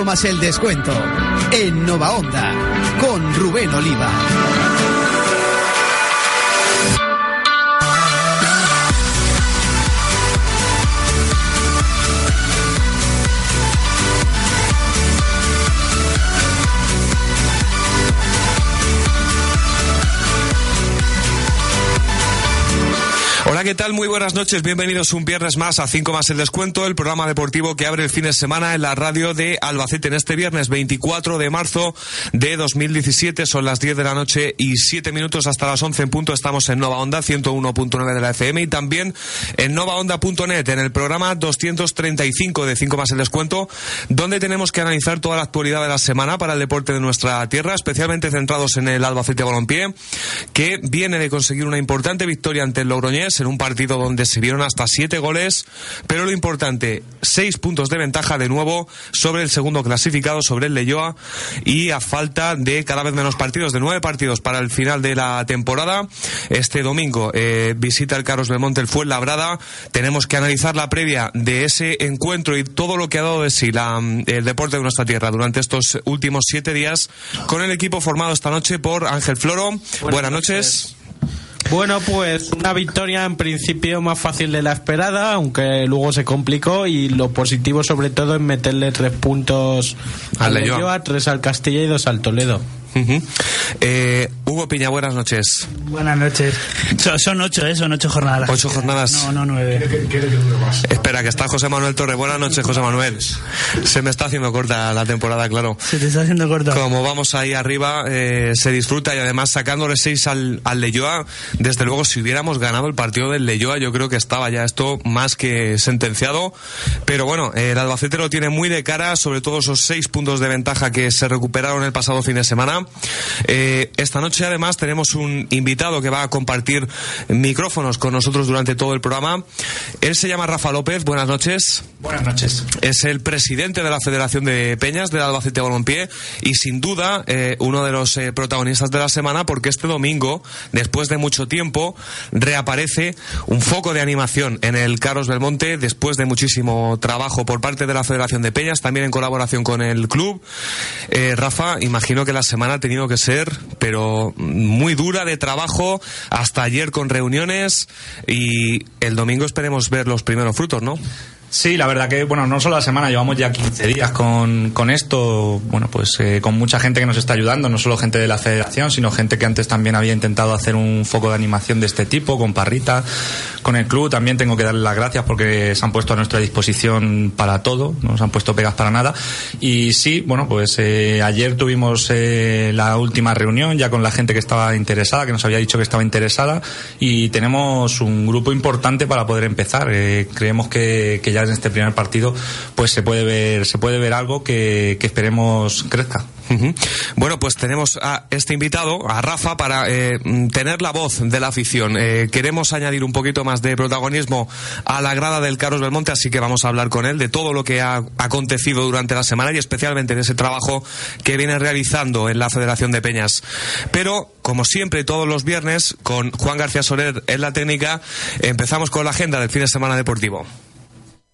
5 más el descuento. En Nova Onda, con Rubén Oliva. Hola, ¿qué tal? Muy buenas noches. Bienvenidos un viernes más a 5 más el descuento, el programa deportivo que abre el fin de semana en la radio de Albacete. En este viernes 24 de marzo de 2017 son las 10 de la noche y 7 minutos hasta las 11 en punto. Estamos en Nova Onda 101.9 de la FM y también en novaonda.net en el programa 235 de 5 más el descuento, donde tenemos que analizar toda la actualidad de la semana para el deporte de nuestra tierra, especialmente centrados en el Albacete Balompié, que viene de conseguir una importante victoria ante el Logroñés en un partido donde se vieron hasta siete goles, pero lo importante, seis puntos de ventaja de nuevo sobre el segundo clasificado, sobre el Leyoa, y a falta de cada vez menos partidos, de nueve partidos para el final de la temporada. Este domingo eh, visita el Carlos Belmonte el Fuenlabrada. Tenemos que analizar la previa de ese encuentro y todo lo que ha dado de sí la, el deporte de nuestra tierra durante estos últimos siete días con el equipo formado esta noche por Ángel Floro. Buenas, noches. Bueno, pues una victoria en principio más fácil de la esperada, aunque luego se complicó y lo positivo sobre todo es meterle tres puntos al Leyoa, tres al Castilla y dos al Toledo. eh, Hugo Piña, buenas noches. Buenas noches. Son, ocho, ¿eh? Son ocho jornadas. Ocho jornadas. No, no, nueve. Espera, que está José Manuel Torre. Buenas noches, José Manuel. Se me está haciendo corta la temporada, claro. Se te está haciendo corta. Como vamos ahí arriba, eh, se disfruta y además sacándole seis al, al Leyoa, desde luego si hubiéramos ganado el partido del Leyoa, yo creo que estaba ya esto más que sentenciado. Pero bueno, el Albacete lo tiene muy de cara, sobre todo esos seis puntos de ventaja que se recuperaron el pasado fin de semana. Eh, esta noche además tenemos un invitado que va a compartir micrófonos con nosotros durante todo el programa. Él se llama Rafa López. Buenas noches. Buenas noches. Es el presidente de la Federación de Peñas del Albacete Balompié y sin duda eh, uno de los eh, protagonistas de la semana porque este domingo, después de mucho tiempo, reaparece un foco de animación en el Carlos Belmonte después de muchísimo trabajo por parte de la Federación de Peñas, también en colaboración con el club. Eh, Rafa, imagino que la semana ha tenido que ser, pero muy dura de trabajo, hasta ayer con reuniones y el domingo esperemos ver los primeros frutos, ¿no? Sí, la verdad que, bueno, no solo la semana, llevamos ya 15 días con, con esto, bueno, pues eh, con mucha gente que nos está ayudando, no solo gente de la federación, sino gente que antes también había intentado hacer un foco de animación de este tipo, con Parrita, con el club, también tengo que darle las gracias porque se han puesto a nuestra disposición para todo, no nos han puesto pegas para nada. Y sí, bueno, pues eh, ayer tuvimos eh, la última reunión ya con la gente que estaba interesada, que nos había dicho que estaba interesada, y tenemos un grupo importante para poder empezar. Eh, creemos que, que ya en este primer partido pues se puede ver se puede ver algo que, esperemos crezca. Bueno, pues tenemos a este invitado, a Rafa, para eh, tener la voz de la afición. Eh, queremos añadir un poquito más de protagonismo a la grada del Carlos Belmonte, así que vamos a hablar con él de todo lo que ha acontecido durante la semana y especialmente de ese trabajo que viene realizando en la Federación de Peñas. Pero, como siempre, todos los viernes, con Juan García Soler en la técnica, empezamos con la agenda del fin de semana deportivo.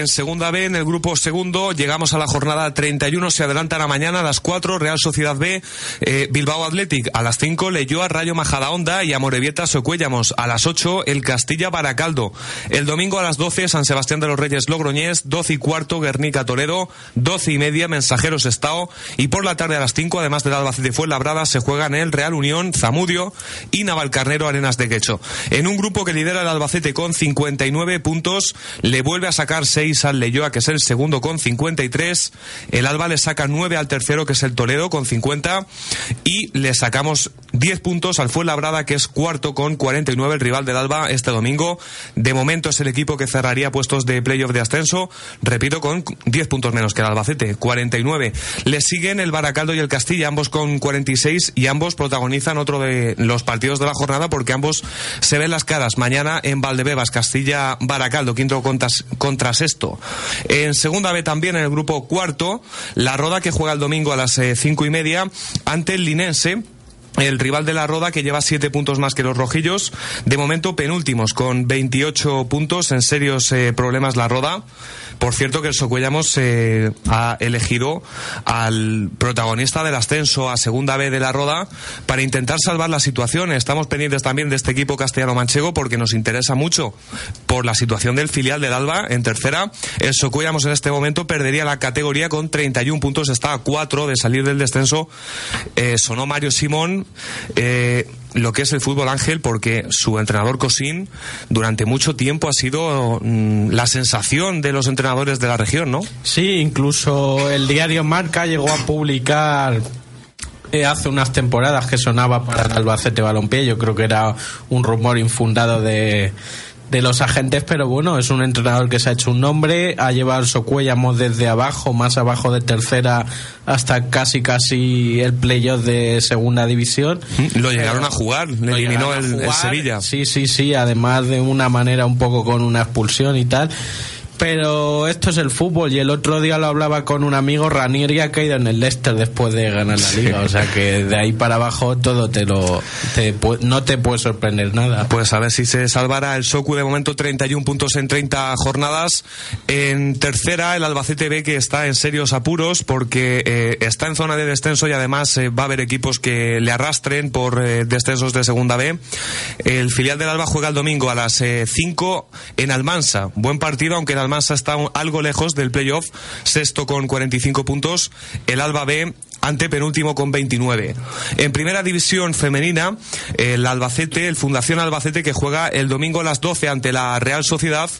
En segunda B, en el grupo segundo, llegamos a la jornada 31, se adelantan a mañana a las 4, Real Sociedad B, eh, Bilbao Athletic. A las 5, Leyoa Rayo Majadahonda y Amorebieta Socuellamos. A las 8, el Castilla Baracaldo. El domingo a las 12, San Sebastián de los Reyes Logroñés, 12 y cuarto, Guernica Toledo, 12 y media, Mensajeros Estao. Y por la tarde a las 5, además del Albacete Fuenlabrada, se juegan el Real Unión, Zamudio y Navalcarnero Arenas de Quecho. En un grupo que lidera el Albacete con 59 puntos, le vuelve a sacar 6 al Leyoa, que es el segundo con 53. El Alba le saca 9 al tercero, que es el Toledo, con 50. Y le sacamos 10 puntos al Fuenlabrada, que es cuarto con 49, el rival del Alba este domingo. De momento es el equipo que cerraría puestos de playoff de ascenso, repito, con 10 puntos menos que el Albacete, 49. Le siguen el Baracaldo y el Castilla, ambos con 46 y ambos protagonizan otro de los partidos de la jornada porque ambos se ven las caras mañana en Valdebebas, Castilla, Baracaldo, quinto contra, contra sexto. En segunda B también en el grupo cuarto, la Roda que juega el domingo a las eh, cinco y media ante el Linense el rival de la Roda que lleva siete puntos más que los rojillos. De momento penúltimos con 28 puntos en serios eh, problemas la Roda. Por cierto que el Socuellamos eh, ha elegido al protagonista del ascenso a segunda B de la Roda para intentar salvar la situación. Estamos pendientes también de este equipo castellano-manchego porque nos interesa mucho por la situación del filial del Alba en tercera. El Socuellamos en este momento perdería la categoría con 31 puntos. Está a cuatro de salir del descenso. Eh, sonó Mario Simón. Eh, lo que es el fútbol ángel porque su entrenador Cosín durante mucho tiempo ha sido mm, la sensación de los entrenadores de la región, ¿no? Sí, incluso el diario Marca llegó a publicar eh, hace unas temporadas que sonaba para el Albacete Balompié, yo creo que era un rumor infundado de de los agentes, pero bueno, es un entrenador que se ha hecho un nombre, ha llevado Socuellamos desde abajo, más abajo de tercera, hasta casi casi el playoff de segunda división. Lo llegaron a jugar, le eliminó el, el Sevilla. Sí, sí, sí, además de una manera un poco con una expulsión y tal pero esto es el fútbol y el otro día lo hablaba con un amigo, Ranieri ha caído en el Leicester después de ganar la liga, o sea que de ahí para abajo todo te lo no te puede sorprender nada. Pues a ver si se salvará el Socu de momento 31 puntos en 30 jornadas. En tercera el Albacete B que está en serios apuros porque eh, está en zona de descenso y además eh, va a haber equipos que le arrastren por eh, descensos de segunda B. El filial del Alba juega el domingo a las 5 en Almansa. Buen partido aunque el Almansa está algo lejos del playoff, sexto con 45 puntos. El Alba B ante penúltimo con 29. En primera división femenina, el Albacete, el Fundación Albacete que juega el domingo a las 12 ante la Real Sociedad.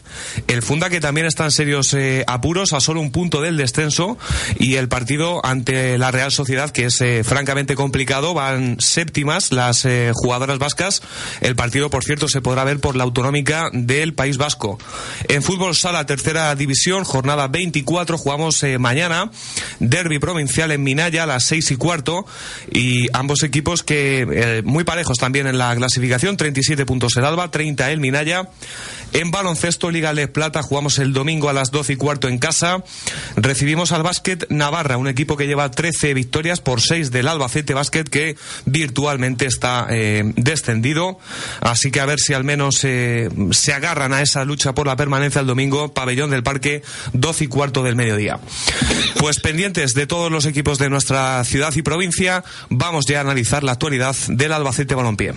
El Funda que también está en serios eh, apuros a solo un punto del descenso y el partido ante la Real Sociedad que es eh, francamente complicado. Van séptimas las eh, jugadoras vascas. El partido, por cierto, se podrá ver por la autonómica del País Vasco. En fútbol sala, tercera división, jornada 24, jugamos mañana. Derby provincial en Minaya las seis y cuarto y ambos equipos que eh, muy parejos también en la clasificación, 37 puntos el Alba, 30 el Minaya. En baloncesto, Liga Les Plata, jugamos el domingo a las 12 y cuarto en casa. Recibimos al Básquet Navarra, un equipo que lleva 13 victorias por 6 del Albacete Básquet, que virtualmente está eh, descendido. Así que a ver si al menos eh, se agarran a esa lucha por la permanencia el domingo, pabellón del parque, 12 y cuarto del mediodía. Pues pendientes de todos los equipos de nuestra ciudad y provincia, vamos ya a analizar la actualidad del Albacete Balompié.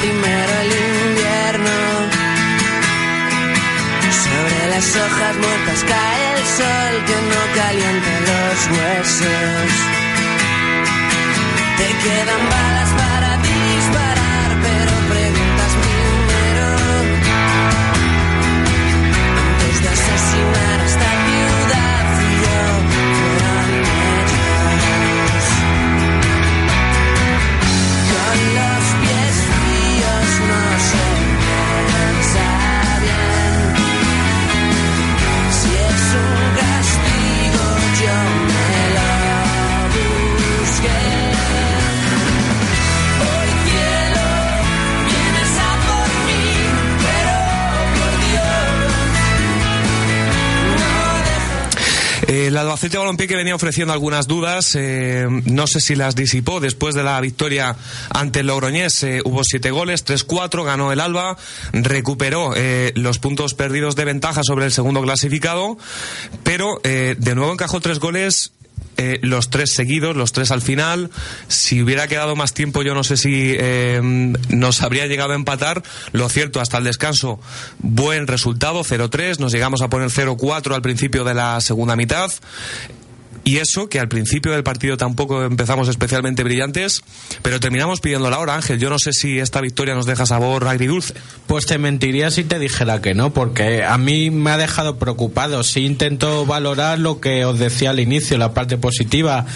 Primero el invierno. Sobre las hojas muertas cae el sol que no calienta los huesos. Te quedan balas El Albacete Balompié que venía ofreciendo algunas dudas, eh, no sé si las disipó después de la victoria ante el Logroñés. Eh, hubo siete goles, 3-4, ganó el Alba, recuperó eh, los puntos perdidos de ventaja sobre el segundo clasificado, pero de nuevo encajó tres goles eh, los tres seguidos, los tres al final. Si hubiera quedado más tiempo, yo no sé si eh, nos habría llegado a empatar. Lo cierto, hasta el descanso, buen resultado, 0-3. Nos llegamos a poner 0-4 al principio de la segunda mitad Y eso, que al principio del partido tampoco empezamos especialmente brillantes, pero terminamos pidiendo la hora, Ángel. Yo no sé si esta victoria nos deja sabor agridulce. Pues te mentiría si te dijera que no, porque a mí me ha dejado preocupado. Sí intento valorar lo que os decía al inicio, la parte positiva.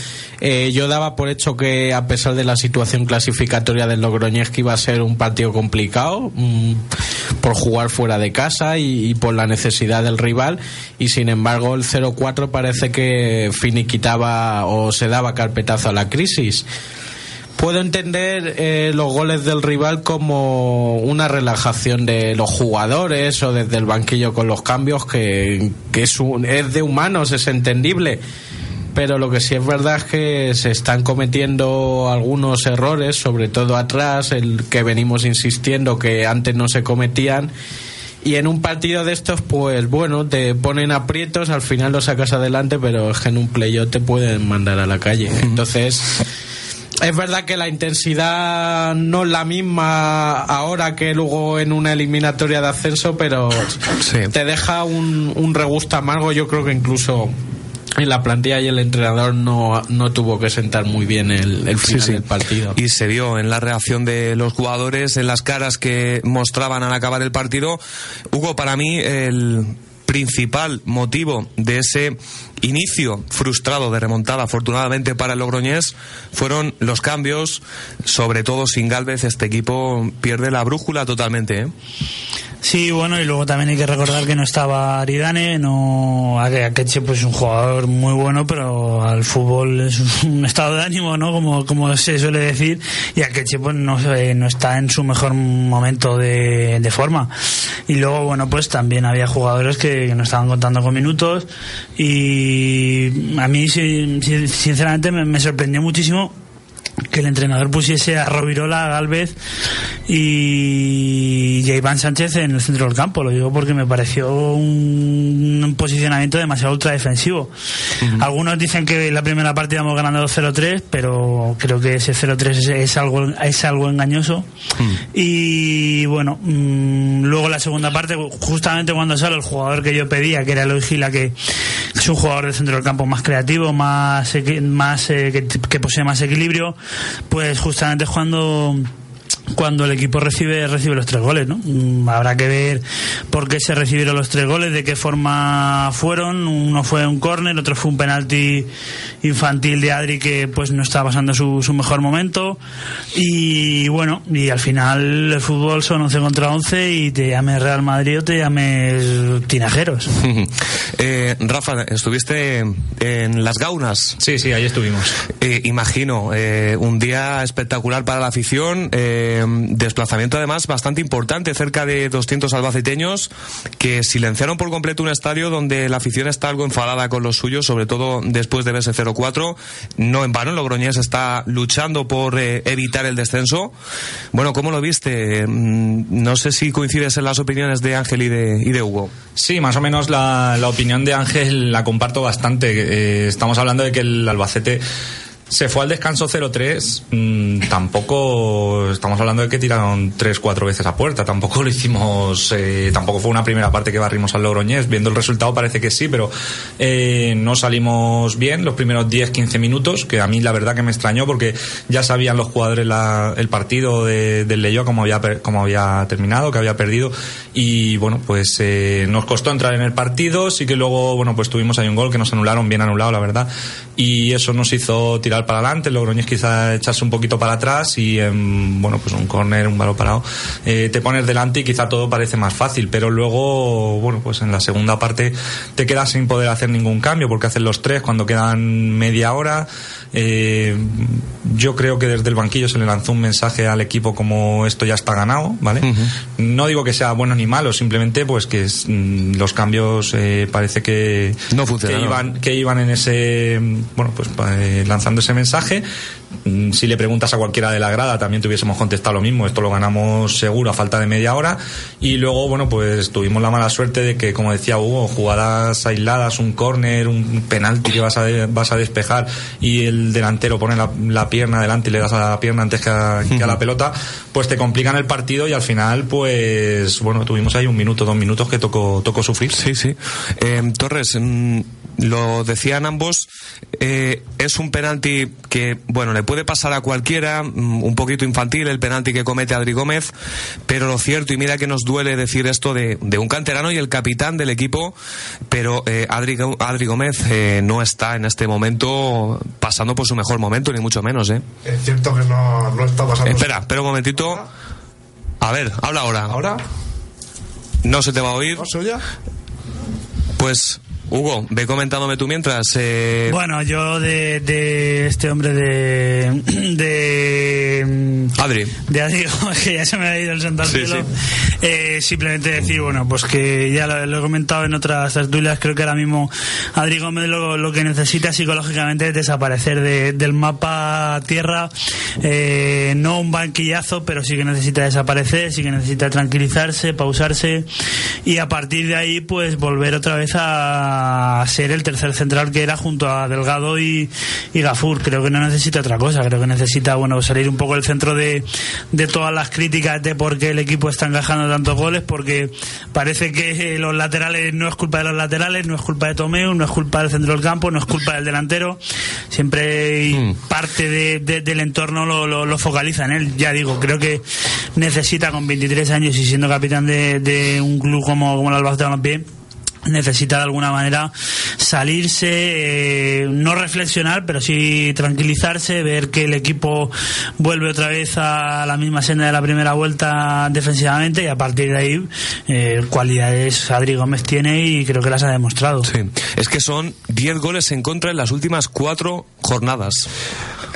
Eh, yo daba por hecho que a pesar de la situación clasificatoria del Logroñés que iba a ser un partido complicado mm, por jugar fuera de casa y, por la necesidad del rival. Y sin embargo el 0-4 parece que finiquitaba o se daba carpetazo a la crisis. Puedo entender eh, los goles del rival como una relajación de los jugadores o desde el banquillo con los cambios que, que es, un, es de humanos, es entendible pero lo que sí es verdad es que se están cometiendo algunos errores, sobre todo atrás, el que venimos insistiendo que antes no se cometían. Y en un partido de estos, pues bueno, te ponen aprietos, al final lo sacas adelante, pero es que en un playoff te pueden mandar a la calle. Entonces, es verdad que la intensidad no es la misma ahora que luego en una eliminatoria de ascenso, pero te deja un, un regusto amargo, yo creo que incluso en la plantilla y el entrenador no, no tuvo que sentar muy bien el, el final del partido. Y se vio en la reacción de los jugadores, en las caras que mostraban al acabar el partido. Hugo, para mí, el principal motivo de ese inicio frustrado de remontada, afortunadamente para el Logroñés, fueron los cambios, sobre todo sin Galvez, este equipo pierde la brújula totalmente. ¿eh? Sí, bueno, y luego también hay que recordar que no estaba Aridane, no Akeche pues es un jugador muy bueno, pero al fútbol es un estado de ánimo, ¿no? Como, como se suele decir, y Akeche pues no, no está en su mejor momento de, de forma. Y luego, bueno, pues también había jugadores que, no estaban contando con minutos y a mí sinceramente me, me sorprendió muchísimo que el entrenador pusiese a Rovirola, a Galvez y, a Iván Sánchez en el centro del campo. Lo digo porque me pareció un, posicionamiento demasiado ultra defensivo. Algunos dicen que la primera parte íbamos ganando 0-3, pero creo que ese 0-3 es, algo, es algo engañoso. Y bueno, mm, luego la segunda parte, justamente cuando sale el jugador que yo pedía, que era Eloy Gila, que es un jugador del centro del campo más creativo, más, más eh, que, que posee más equilibrio, pues justamente es cuando el equipo recibe recibe los tres goles, ¿no? Mm, habrá que ver por qué se recibieron los tres goles, de qué forma fueron. Uno fue un córner, otro fue un penalti infantil de Adri que pues no estaba pasando su, su mejor momento. Y bueno, y al final el fútbol son 11 contra 11 y te llames Real Madrid o te llames Tinajeros. eh, Rafa, estuviste en Las Gaunas. Sí, sí, ahí estuvimos. Eh, imagino, eh, un día espectacular para la afición. Eh, desplazamiento además bastante importante, cerca de 200 albaceteños que silenciaron por completo un estadio donde la afición está algo enfadada con los suyos, sobre todo después de ese 0-4. No en vano, Logroñés está luchando por eh, evitar el descenso. Bueno, ¿cómo lo viste? Mm, no sé si coincides en las opiniones de Ángel y de, y de Hugo. Sí, más o menos la, la opinión de Ángel la comparto bastante. Eh, estamos hablando de que el Albacete se fue al descanso 0-3. Mm, tampoco estamos hablando de que tiraron 3-4 veces a puerta. Tampoco lo hicimos. Eh, tampoco fue una primera parte que barrimos al Logroñés. Viendo el resultado parece que sí, pero eh, no salimos bien los primeros 10-15 minutos. Que a mí la verdad que me extrañó porque ya sabían los jugadores la, el partido de, del Leyó como había, como había terminado, que había perdido. Y bueno, pues eh, nos costó entrar en el partido. Sí que luego, bueno, pues tuvimos ahí un gol que nos anularon, bien anulado, la verdad. Y eso nos hizo tirar para adelante, Logroñés quizá echarse un poquito para atrás y en, bueno, pues un córner, un balón parado, eh, te pones delante y quizá todo parece más fácil, pero luego, bueno, pues en la segunda parte te quedas sin poder hacer ningún cambio porque hacen los tres cuando quedan media hora. Eh, yo creo que desde el banquillo se le lanzó un mensaje al equipo como esto ya está ganado, ¿vale? No digo que sea bueno ni malo, simplemente pues que mm, los cambios eh, parece que, no que iban, que iban en ese, bueno, pues eh, lanzando ese mensaje. Mm, si le preguntas a cualquiera de la grada también tuviésemos contestado lo mismo, esto lo ganamos seguro a falta de media hora y luego bueno pues tuvimos la mala suerte de que como decía Hugo, jugadas aisladas, un córner, un penalti que vas a, vas a despejar y el delantero pone la, pierna adelante y le das a la pierna antes que a, la pelota, pues te complican el partido y al final pues bueno, tuvimos ahí un minuto, dos minutos que tocó, tocó sufrir. Sí, sí. Eh, Torres, mm, lo decían ambos, eh, es un penalti que, bueno, le puede pasar a cualquiera, mm, un poquito infantil el penalti que comete Adri Gómez, pero lo cierto, y mira que nos duele decir esto de, un canterano y el capitán del equipo, pero eh, Adri, Adri, Gómez eh, no está en este momento pasando por su mejor momento, ni mucho menos, ¿eh? Es cierto que no, no está pasando. Espera, espera un momentito. A ver, habla ahora. ¿Ahora? No se te va a oír. ¿No se oye? Pues Hugo, ve comentándome tú mientras. Eh... Bueno, yo de, de, este hombre de. de. Mm, Adri. De Adri, que ya se me ha ido el santo sí, sí. eh, simplemente decir, bueno, pues que ya lo, he comentado en otras tertulias, creo que ahora mismo Adri Gómez lo, lo que necesita psicológicamente es desaparecer de, del mapa tierra. Eh, no un banquillazo, pero sí que necesita desaparecer, sí que necesita tranquilizarse, pausarse y a partir de ahí, pues volver otra vez a a ser el tercer central que era junto a Delgado y, y Gafur. Creo que no necesita otra cosa, creo que necesita bueno salir un poco del centro de, de todas las críticas de por qué el equipo está encajando tantos goles, porque parece que los laterales no es culpa de los laterales, no es culpa de Tomeu, no es culpa del centro del campo, no es culpa del delantero. Siempre mm. parte de, del entorno lo, lo, focaliza en él. Ya digo, creo que necesita con 23 años y siendo capitán de, de un club como, como el Albacete Balompié necesita de alguna manera salirse, eh, no reflexionar, pero sí tranquilizarse, ver que el equipo vuelve otra vez a la misma senda de la primera vuelta defensivamente y a partir de ahí eh, cualidades Adri Gómez tiene y creo que las ha demostrado. Sí, es que son 10 goles en contra en las últimas cuatro jornadas.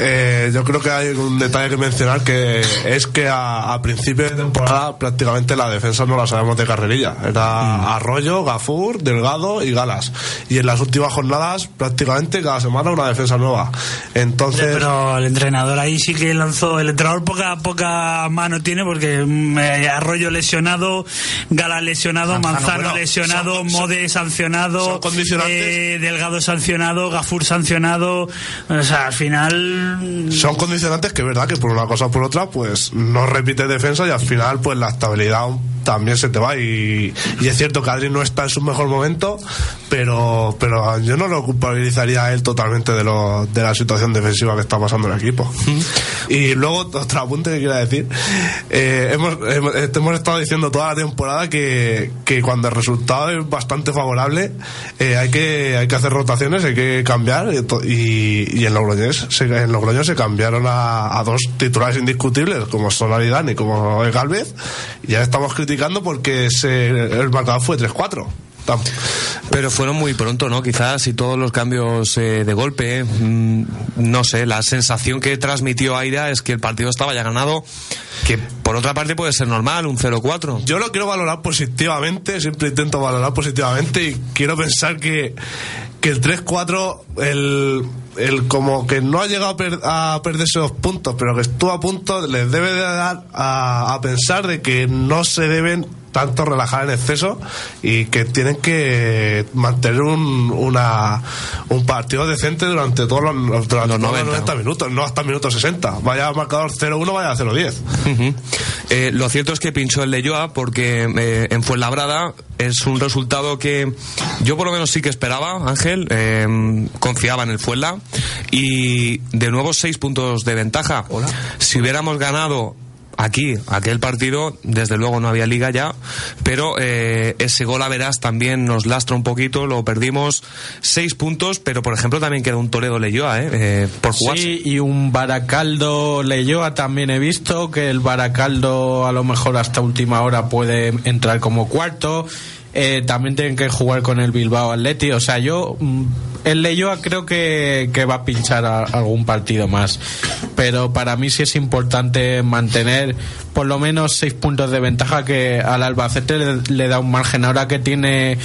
Eh, yo creo que hay un detalle que mencionar que es que a, principio de temporada prácticamente la defensa no la sabemos de carrerilla. Era mm. Arroyo, Gafur, Delgado y Galas. Y en las últimas jornadas prácticamente cada semana una defensa nueva. Entonces... Pero el entrenador ahí sí que lanzó, el entrenador poca, poca mano tiene porque mm, eh, Arroyo lesionado, Galas lesionado, Manzano, lesionado, Mode sancionado, eh, Delgado sancionado, Gafur sancionado. O sea, al final son condicionantes que es verdad que por una cosa o por otra, pues no repite defensa y al final, pues la estabilidad también se te va. Y, es cierto que Adri no está en su mejor momento, pero, pero yo no lo culpabilizaría a él totalmente de, lo, de la situación defensiva que está pasando el equipo. Y luego, otro apunte que quiero decir: eh, hemos, hemos, estado diciendo toda la temporada que, que cuando el resultado es bastante favorable, eh, hay, que, hay que hacer rotaciones, hay que cambiar. Y, y en Logroñés, en Logroño se cambiaron a, dos titulares indiscutibles, como Solaridad y como Galvez. Y ya estamos criticando porque se, el marcador fue 3-4. Pero fueron muy pronto, ¿no? Quizás y todos los cambios eh, de golpe, mm, no sé, la sensación que transmitió Aida es que el partido estaba ya ganado, que por otra parte puede ser normal, un 0-4. Yo lo quiero valorar positivamente, siempre intento valorar positivamente y quiero pensar que, que el 3-4, el, el como que no ha llegado a, a, perder esos puntos, pero que estuvo a punto, les debe de dar a, a pensar de que no se deben tanto relajar en exceso y que tienen que mantener un, una, un partido decente durante todos los, durante 90. minutos, no hasta el minuto 60. Vaya marcador 0-1, vaya a 0-10. Eh, lo cierto es que pinchó el Leyoa porque eh, en Fuenlabrada es un resultado que yo por lo menos sí que esperaba, Ángel. Eh, confiaba en el Fuenla y de nuevo seis puntos de ventaja. Si hubiéramos ganado aquí, aquel partido, desde luego no había liga ya, pero eh, ese gol a verás también nos lastra un poquito, lo perdimos seis puntos, pero por ejemplo también queda un Toledo Leyoa, ¿eh? eh por jugar. Sí, y un Baracaldo Leyoa también he visto, que el Baracaldo a lo mejor hasta última hora puede entrar como cuarto. Eh, también tienen que jugar con el Bilbao Atleti. O sea, yo mm, el Leyoa creo que, va a pinchar algún partido más. Pero para mí sí es importante mantener por lo menos seis puntos de ventaja que al Albacete le da un margen. Ahora que tiene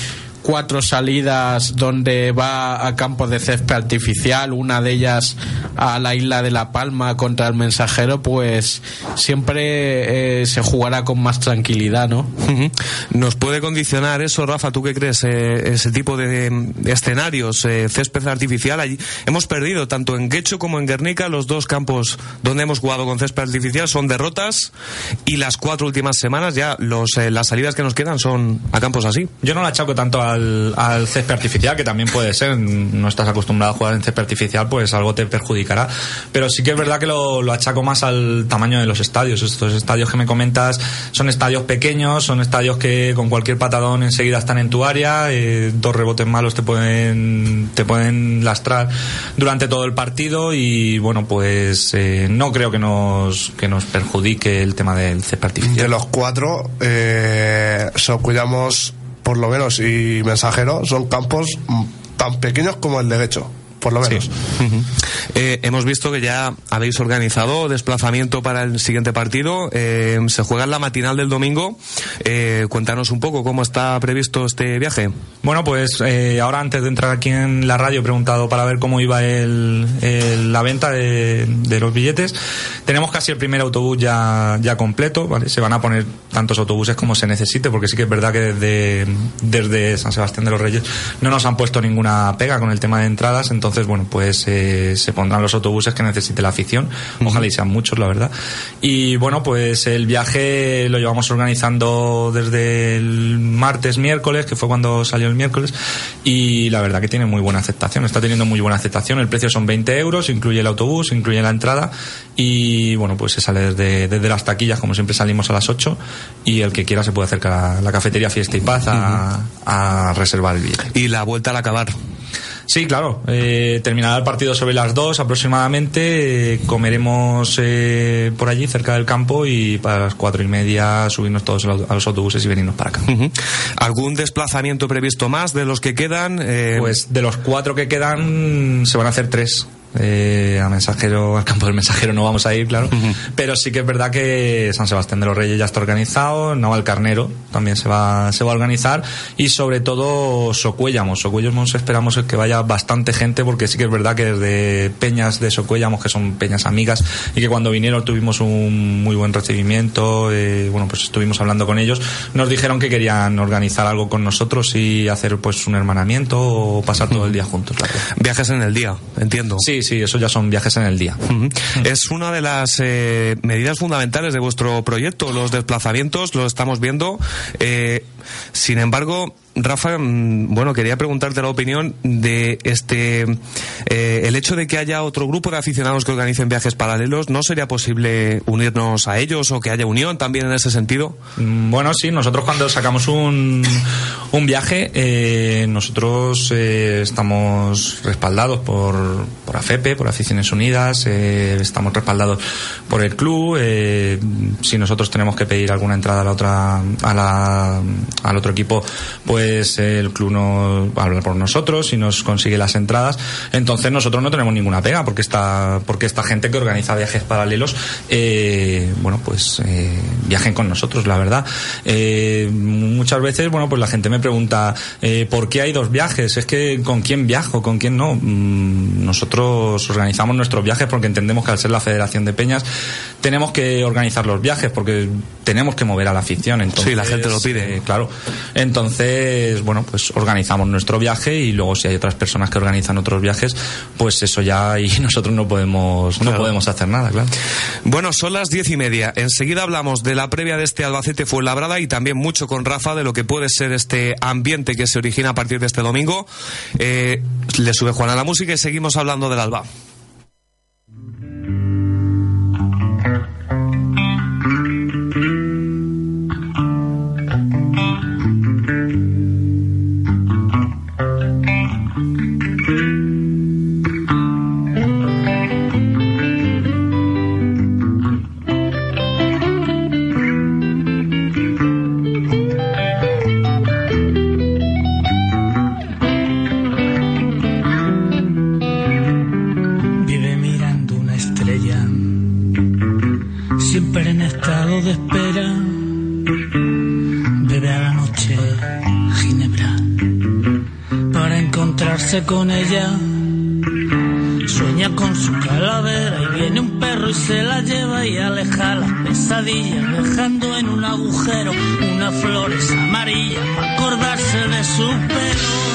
cuatro salidas donde va a campos de césped artificial, una de ellas a la isla de La Palma contra el mensajero, pues siempre eh, se jugará con más tranquilidad, ¿no? ¿Nos puede condicionar eso, Rafa? ¿Tú qué crees? Eh, ese tipo de, escenarios, eh, césped artificial. Allí hemos perdido tanto en Quecho como en Guernica los dos campos donde hemos jugado con césped artificial son derrotas y las cuatro últimas semanas ya los, las salidas que nos quedan son a campos así. Yo no la achaco tanto a al, al césped artificial, que también puede ser, no estás acostumbrado a jugar en césped artificial, pues algo te perjudicará. Pero sí que es verdad que lo, lo achaco más al tamaño de los estadios. Estos estadios que me comentas son estadios pequeños, son estadios que con cualquier patadón enseguida están en tu área, eh, dos rebotes malos te pueden, te pueden lastrar durante todo el partido y bueno, pues eh, no creo que nos, que nos perjudique el tema del césped artificial. De los cuatro, eh, cuidamos por lo menos y Mensajero son campos tan pequeños como el de Hecho por lo menos. Eh, hemos visto que ya habéis organizado desplazamiento para el siguiente partido. Eh, se juega en la matinal del domingo. Eh, cuéntanos un poco cómo está previsto este viaje. Bueno, pues ahora antes de entrar aquí en la radio he preguntado para ver cómo iba el, la venta de, los billetes. Tenemos casi el primer autobús ya, ya completo, ¿vale? Se van a poner tantos autobuses como se necesite, porque sí que es verdad que desde, desde San Sebastián de los Reyes no nos han puesto ninguna pega con el tema de entradas, entonces entonces, bueno, pues eh, se pondrán los autobuses que necesite la afición. Ojalá y sean muchos, la verdad. Y bueno, pues el viaje lo llevamos organizando desde el martes, miércoles, que fue cuando salió el miércoles. Y la verdad que tiene muy buena aceptación. Está teniendo muy buena aceptación. El precio son 20 euros, incluye el autobús, incluye la entrada. Y bueno, pues se sale desde, desde las taquillas, como siempre salimos a las 8. Y el que quiera se puede acercar a la cafetería Fiesta y Paz a, a reservar el billete. Y la vuelta al acabar. Sí, claro. Eh, terminará el partido sobre las dos aproximadamente. Eh, comeremos eh, por allí, cerca del campo, y para las cuatro y media subirnos todos a los autobuses y venirnos para acá. ¿Algún desplazamiento previsto más de los que quedan? Pues de los cuatro que quedan se van a hacer tres. Eh, a mensajero, al campo del mensajero no vamos a ir, claro. Pero sí que es verdad que San Sebastián de los Reyes ya está organizado, Naval Carnero también se va, se va a organizar y sobre todo Socuéllamos. Socuéllamos esperamos que vaya bastante gente porque sí que es verdad que desde Peñas de Socuéllamos, que son peñas amigas y que cuando vinieron tuvimos un muy buen recibimiento, eh, bueno, pues estuvimos hablando con ellos, nos dijeron que querían organizar algo con nosotros y hacer pues un hermanamiento o pasar todo el día juntos. Viajes en el día, entiendo. Sí, sí, eso ya son viajes en el día. Es una de las eh, medidas fundamentales de vuestro proyecto, los desplazamientos, lo estamos viendo. Eh, sin embargo, Rafa, mm, bueno, quería preguntarte la opinión de este eh, el hecho de que haya otro grupo de aficionados que organicen viajes paralelos. ¿No sería posible unirnos a ellos o que haya unión también en ese sentido? Mm, bueno, sí. Nosotros cuando sacamos un, un viaje, eh, nosotros eh, estamos respaldados por, por AFEPE, por Aficiones Unidas, estamos respaldados por el club. si nosotros tenemos que pedir alguna entrada a la otra a la, al otro equipo, pues pues el club no habla por nosotros y nos consigue las entradas. Entonces nosotros no tenemos ninguna pega porque esta, porque esta gente que organiza viajes paralelos, eh, bueno, pues eh, viajen con nosotros, la verdad. Eh, muchas veces, bueno, pues la gente me pregunta, ¿por qué hay dos viajes? Es que con quién viajo, con quién no. Mm, nosotros organizamos nuestros viajes porque entendemos que al ser la Federación de Peñas tenemos que organizar los viajes porque tenemos que mover a la afición. Entonces, sí, la gente lo pide. claro. Entonces, bueno, pues organizamos nuestro viaje y luego si hay otras personas que organizan otros viajes, pues eso ya y nosotros no podemos, no podemos hacer nada, claro. Bueno, son las diez y media. Enseguida hablamos de la previa de este Albacete fue labrada y también mucho con Rafa de lo que puede ser este ambiente que se origina a partir de este domingo. Eh, le sube Juan a la música y seguimos hablando del Alba. Con ella. Sueña con su calavera y viene un perro y se la lleva y aleja las pesadillas, dejando en un agujero unas flores amarillas para acordarse de su pelo.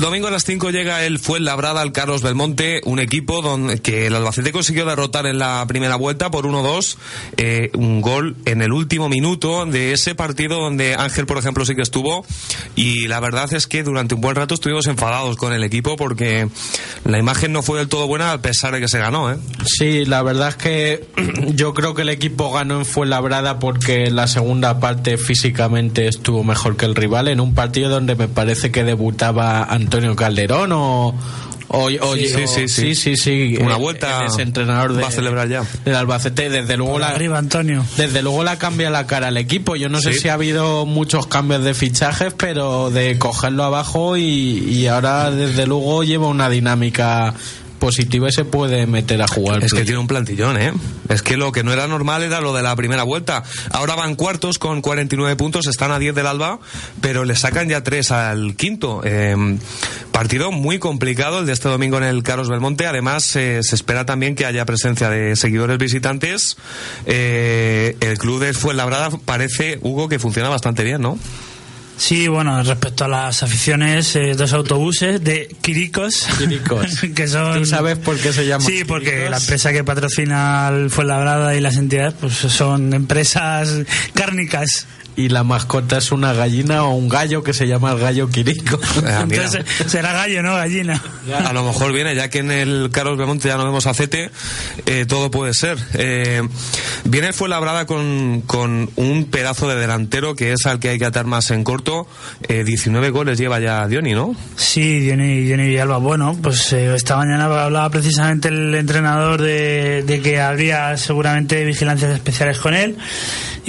Domingo las 5 llega el Fuenlabrada al Carlos Belmonte, un equipo donde, que el Albacete consiguió derrotar en la primera vuelta por 1-2, eh, un gol en el último minuto de ese partido donde Ángel, por ejemplo, sí que estuvo. Y la verdad es que durante un buen rato estuvimos enfadados con el equipo porque la imagen no fue del todo buena a pesar de que se ganó. ¿eh? Sí, la verdad es que yo creo que el equipo ganó en Fuenlabrada porque la segunda parte físicamente estuvo mejor que el rival en un partido donde me parece que debutaba Antonio Calderón o, o, sí, sí, sí, sí, Una vuelta. Ese entrenador de, va a celebrar ya. Del Albacete, desde luego la. Arriba, Antonio. Desde luego la cambia la cara al equipo. Yo no sé si ha habido muchos cambios de fichajes, pero de cogerlo abajo y, y ahora desde luego lleva una dinámica positiva y se puede meter a jugar. Es que tiene un plantillón, ¿eh? Es que lo que no era normal era lo de la primera vuelta. Ahora van cuartos con 49 puntos, están a 10 del Alba, pero le sacan ya 3 al quinto. Em, partido muy complicado el de este domingo en el Carlos Belmonte. Además, eh, se espera también que haya presencia de seguidores visitantes. Eh, el club de Fuenlabrada parece, Hugo, que funciona bastante bien, ¿no? Sí, bueno, respecto a las aficiones, eh, dos autobuses de Quiricos. Quiricos. que son, ¿Tú sabes por qué se llama? Sí, porque la empresa que patrocina el Fuenlabrada y las entidades pues son empresas cárnicas y la mascota es una gallina o un gallo que se llama el gallo Quirico. Ah, Entonces será gallo, ¿no? Gallina. A lo mejor viene, ya que en el Carlos Bemonte ya no vemos acete, eh, todo puede ser. Eh, viene fue labrada con, con un pedazo de delantero que es al que hay que atar más en corto. 19 eh, goles lleva ya Diony, ¿no? Sí, Diony, Diony Villalba. Bueno, pues esta mañana hablaba precisamente el entrenador de, de que habría seguramente vigilancias especiales con él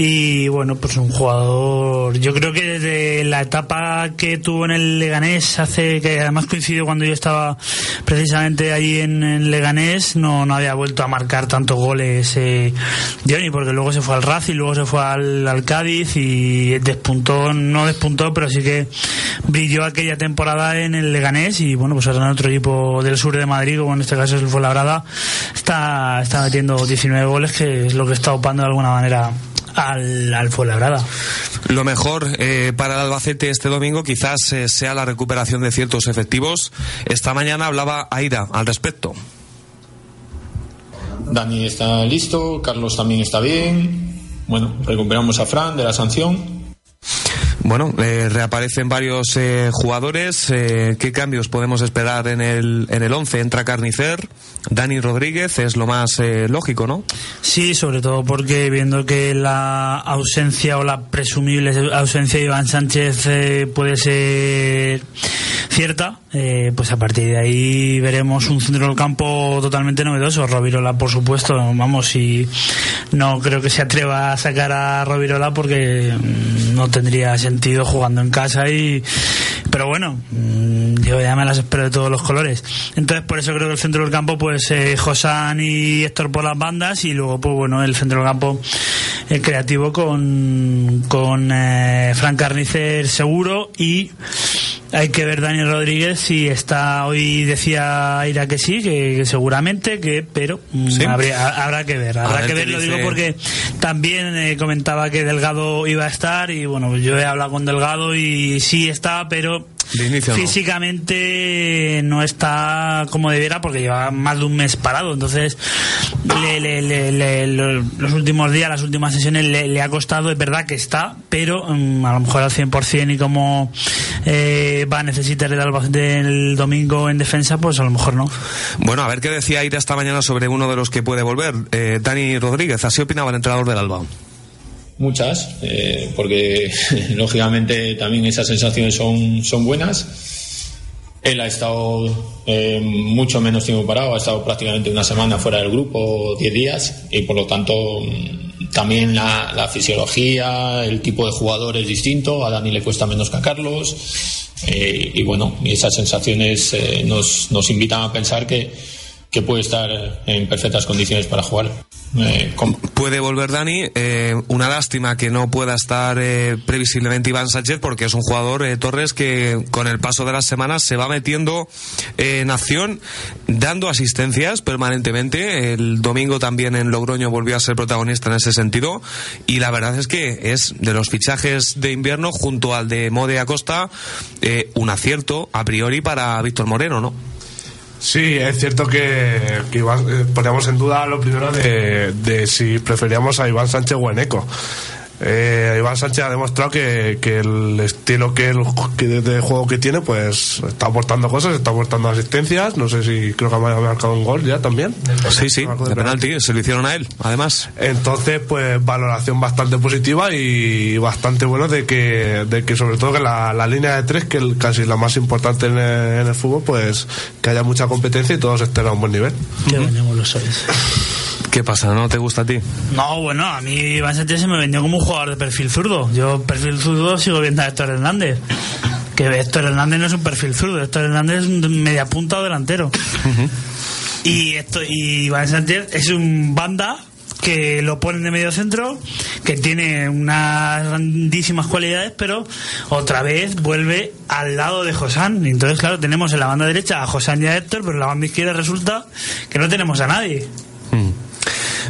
y bueno, pues un jugador, yo creo que desde la etapa que tuvo en el Leganés, hace que además coincidió cuando yo estaba precisamente ahí en, el Leganés, no, no había vuelto a marcar tantos goles eh, Johnny, porque luego se fue al Racing, luego se fue al, al Cádiz y despuntó, no despuntó, pero sí que brilló aquella temporada en el Leganés y bueno, pues ahora en otro equipo del sur de Madrid, como en este caso es el Fuenlabrada, está, está metiendo 19 goles, que es lo que está opando de alguna manera al, al Fuenlabrada. Lo mejor eh, para el Albacete este domingo quizás eh, sea la recuperación de ciertos efectivos. Esta mañana hablaba Aida al respecto. Dani está listo, Carlos también está bien. Bueno, recuperamos a Fran de la sanción bueno, eh, reaparecen varios eh, jugadores. Eh, ¿Qué cambios podemos esperar en el, en el 11? Entra Carnicer, Dani Rodríguez, es lo más lógico, ¿no? Sí, sobre todo porque viendo que la ausencia o la presumible ausencia de Iván Sánchez puede ser cierta, pues a partir de ahí veremos un centro del campo totalmente novedoso. Rovirola, por supuesto, vamos, y no creo que se atreva a sacar a Rovirola porque mm, no tendría sentido jugando en casa y pero bueno mm, yo ya me las espero de todos los colores entonces por eso creo que el centro del campo pues eh, Josán y Héctor por las bandas y luego pues bueno el centro del campo el creativo con con eh, Frank Carnicer seguro y hay que ver Daniel Rodríguez si está hoy decía Ira que sí que, seguramente que pero mm, habrá que ver habrá que ver lo digo porque también eh, comentaba que Delgado iba a estar y bueno yo he hablado con Delgado y sí está pero físicamente no. está como debiera porque lleva más de un mes parado. Entonces, los últimos días, las últimas sesiones le, ha costado. Es verdad que está, pero mm, a lo mejor al 100% y como eh, va a necesitar el Albacete el domingo en defensa, pues a lo mejor no. Bueno, a ver qué decía Ira esta mañana sobre uno de los que puede volver. Eh, Dani Rodríguez, así opinaba el entrenador del Alba. Muchas, eh, porque lógicamente también esas sensaciones son, son buenas. Él ha estado eh, mucho menos tiempo parado, ha estado prácticamente una semana fuera del grupo, 10 días, y por lo tanto mm, también la, fisiología, el tipo de jugador es distinto, a Dani le cuesta menos que a Carlos, eh, y bueno, esas sensaciones nos, nos invitan a pensar que, que puede estar en perfectas condiciones para jugar. Eh, puede volver Dani. Eh, una lástima que no pueda estar eh, previsiblemente Iván Sánchez porque es un jugador, Torres, que con el paso de las semanas se va metiendo en acción, dando asistencias permanentemente. El domingo también en Logroño volvió a ser protagonista en ese sentido. Y la verdad es que es de los fichajes de invierno junto al de Mode Acosta un acierto a priori para Víctor Moreno, ¿no? Sí, es cierto que, eh, poníamos en duda lo primero de, de si preferíamos a Iván Sánchez o Eneco. Eh, Iván Sánchez ha demostrado que, que el estilo que, el, que de juego que tiene, pues está aportando cosas, está aportando asistencias. No sé si creo que ha marcado un gol ya también. Sí, sí, de, penalti, se lo hicieron a él, además. Entonces, pues valoración bastante positiva y bastante bueno de que, de que sobre todo que la, la línea de tres, que es casi la más importante en el, fútbol, pues que haya mucha competencia y todos estén a un buen nivel. Qué lo sois. ¿Qué pasa? ¿No te gusta a ti? No, bueno, a mí Iván Sánchez se me vendió como un jugador de perfil zurdo. Yo, perfil zurdo, sigo viendo a Héctor Hernández. Que Héctor Hernández no es un perfil zurdo, Héctor Hernández es un media punta o delantero. y, esto, y es un banda que lo ponen de medio centro, que tiene unas grandísimas cualidades, pero otra vez vuelve al lado de Josán. Entonces, claro, tenemos en la banda derecha a Josán y a Héctor, pero en la banda izquierda resulta que no tenemos a nadie.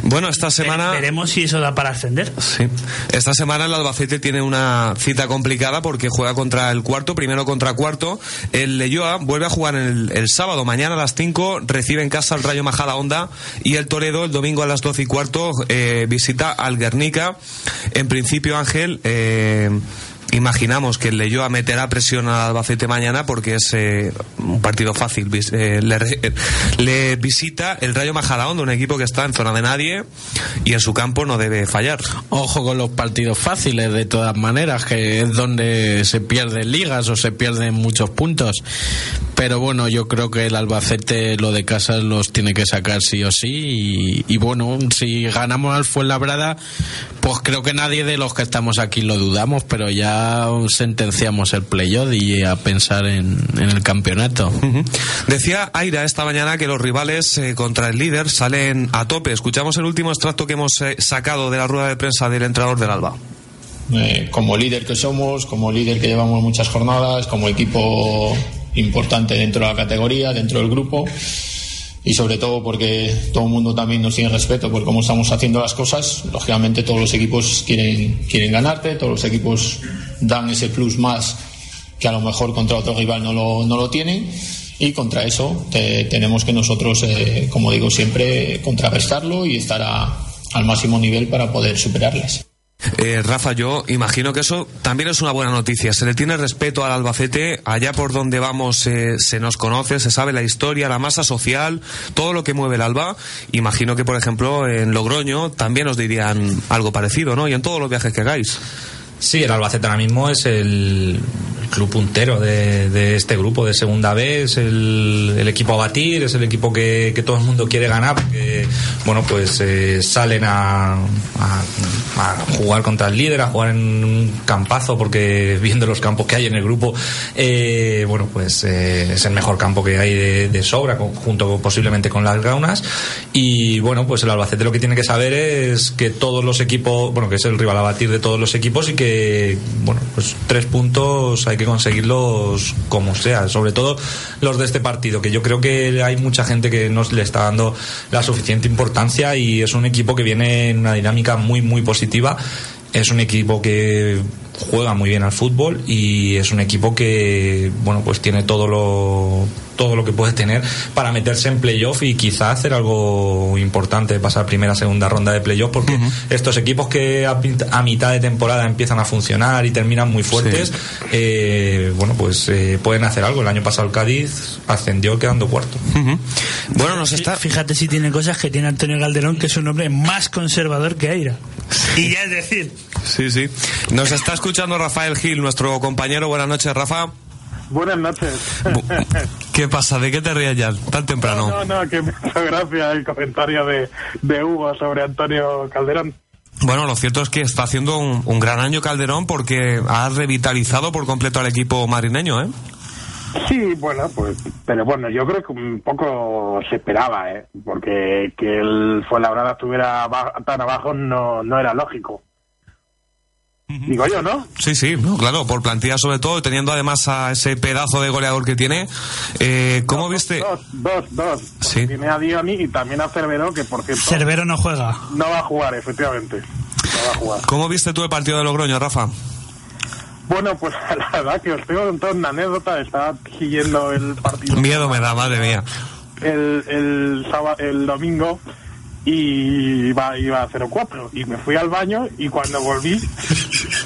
Bueno, esta semana. Veremos si eso da para ascender. Sí. Esta semana el Albacete tiene una cita complicada porque juega contra el cuarto, primero contra cuarto. El Leyoa vuelve a jugar el, el sábado, mañana a las 5, recibe en casa el Rayo Majada Onda y el Toledo el domingo a las 12 y cuarto eh, visita al Guernica. En principio, Ángel. Eh, imaginamos que el Leyoa meterá presión al Albacete mañana porque es eh, un partido fácil. Eh, le, visita el Rayo Majadahonda, un equipo que está en zona de nadie y en su campo no debe fallar. Ojo con los partidos fáciles, de todas maneras, que es donde se pierden ligas o se pierden muchos puntos. Pero bueno, yo creo que el Albacete lo de casa los tiene que sacar sí o sí. Y, bueno, si ganamos al Fuenlabrada, pues creo que nadie de los que estamos aquí lo dudamos, pero ya sentenciamos el playoff y a pensar en, el campeonato. Decía Aira esta mañana que los rivales eh, contra el líder salen a tope. Escuchamos el último extracto que hemos eh, sacado de la rueda de prensa del entrenador del Alba. Eh, como líder que somos, como líder que llevamos muchas jornadas, como equipo importante dentro de la categoría, dentro del grupo y sobre todo porque todo el mundo también nos tiene respeto por cómo estamos haciendo las cosas. Lógicamente todos los equipos quieren, quieren ganarte, todos los equipos dan ese plus más que a lo mejor contra otro rival no lo, no lo tienen y contra eso tenemos que nosotros, eh, como digo siempre, contrarrestarlo y estar al máximo nivel para poder superarles. Eh, Rafa, yo imagino que eso también es una buena noticia. Se le tiene respeto al Albacete, allá por donde vamos eh, se nos conoce, se sabe la historia, la masa social, todo lo que mueve el Alba. Imagino que, por ejemplo, en Logroño también os dirían algo parecido, ¿no? Y en todos los viajes que hagáis. Sí, el Albacete ahora mismo es el, club puntero de, este grupo de segunda B, es el, equipo a batir, es el equipo que, todo el mundo quiere ganar porque, bueno, pues eh, salen a, jugar contra el líder, a jugar en un campazo porque viendo los campos que hay en el grupo, eh, bueno, pues eh, es el mejor campo que hay de, sobra, junto posiblemente con las Gaunas. Y bueno, pues el Albacete lo que tiene que saber es que todos los equipos, bueno, que es el rival a batir de todos los equipos y que bueno, pues tres puntos hay que conseguirlos como sea, sobre todo los de este partido, que yo creo que hay mucha gente que no le está dando la suficiente importancia y es un equipo que viene en una dinámica muy, muy positiva. Es un equipo que juega muy bien al fútbol y es un equipo que, bueno, pues tiene todo lo todo lo que puede tener para meterse en playoff y quizá hacer algo importante, pasar primera, segunda ronda de playoff, porque estos equipos que a, mitad de temporada empiezan a funcionar y terminan muy fuertes, eh, bueno, pues eh, pueden hacer algo. El año pasado el Cádiz ascendió quedando cuarto. Bueno, nos está... Fíjate si tiene cosas que tiene Antonio Calderón, que es un hombre más conservador que Aira. Y ya es decir... Sí, sí. Nos está escuchando Rafael Gil, nuestro compañero. Buenas noches, Rafa. Buenas noches. ¿Qué pasa? ¿De qué te rías ya tan temprano? No, no, que me hizo gracia el comentario de, de Hugo sobre Antonio Calderón. Bueno, lo cierto es que está haciendo un, gran año Calderón porque ha revitalizado por completo al equipo marineño, ¿eh? Sí, bueno, pues, pero bueno, yo creo que un poco se esperaba, ¿eh? Porque que el Fuenlabrada estuviera tan abajo no, no era lógico. Digo yo, ¿no? Sí, sí, claro, por plantilla sobre todo, teniendo además a ese pedazo de goleador que tiene. Eh, ¿Cómo viste? Dos, dos, dos. Sí. Tiene a Dioni y también a Cervero, que por cierto. Cervero no juega. No va a jugar, efectivamente. No va a jugar. ¿Cómo viste tú el partido de Logroño, Rafa? Bueno, pues la verdad que os tengo contar una anécdota. Estaba siguiendo el partido. Miedo me da, madre mía. El, el, sábado, el domingo y iba, iba a 04 y me fui al baño y cuando volví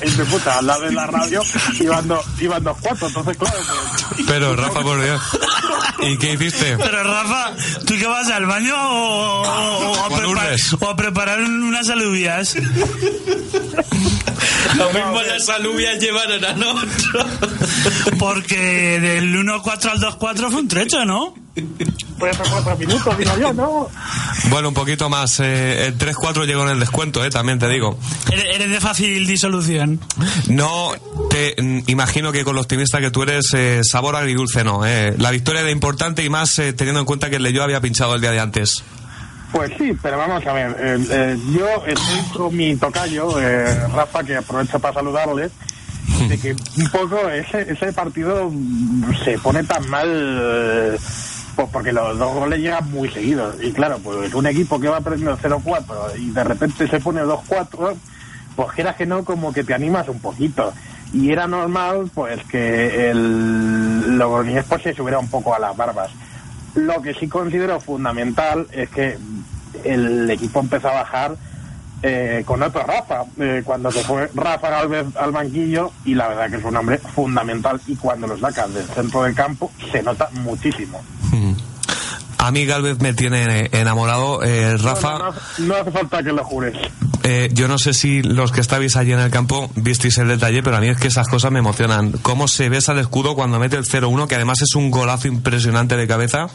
entre puta al lado de la radio iban, dos iban dos cuatro entonces claro pues... pero Rafa por Dios ¿y qué hiciste? pero Rafa ¿tú qué vas al baño o, o, a, preparar, o a, preparar unas alubias? lo mismo las alubias llevaron a nosotros porque del 1-4 al 2-4 fue un trecho ¿no? Pues cuatro minutos, digo yo, ¿no? Bueno, un poquito más. Eh, el 3-4 llegó en el descuento, eh, también te digo. ¿Eres de fácil disolución? No, te mm, imagino que con lo optimista que tú eres, eh, sabor agridulce no. Eh. La victoria era importante y más eh, teniendo en cuenta que el Leyó había pinchado el día de antes. Pues sí, pero vamos a ver. yo estoy con mi tocayo, Rafa, que aprovecho para saludarle de que un poco ese, ese partido se pone tan mal pues porque los dos goles llegan muy seguidos. Y claro, pues un equipo que va perdiendo 0-4 y de repente se pone 2-4, pues quieras que no, como que te animas un poquito. Y era normal, pues, que el Logroñés pues se subiera un poco a las barbas. Lo que sí considero fundamental es que el equipo empezó a bajar eh, con otro Rafa, eh, cuando se fue Rafa Galvez al banquillo, y la verdad que es un hombre fundamental, y cuando lo sacas del centro del campo se nota muchísimo. A mí Galvez me tiene enamorado. Eh, Rafa. No, hace falta que lo jures. Eh, yo no sé si los que estáis allí en el campo visteis el detalle, pero a mí es que esas cosas me emocionan. Cómo se besa el escudo cuando mete el 0-1, que además es un golazo impresionante de cabeza.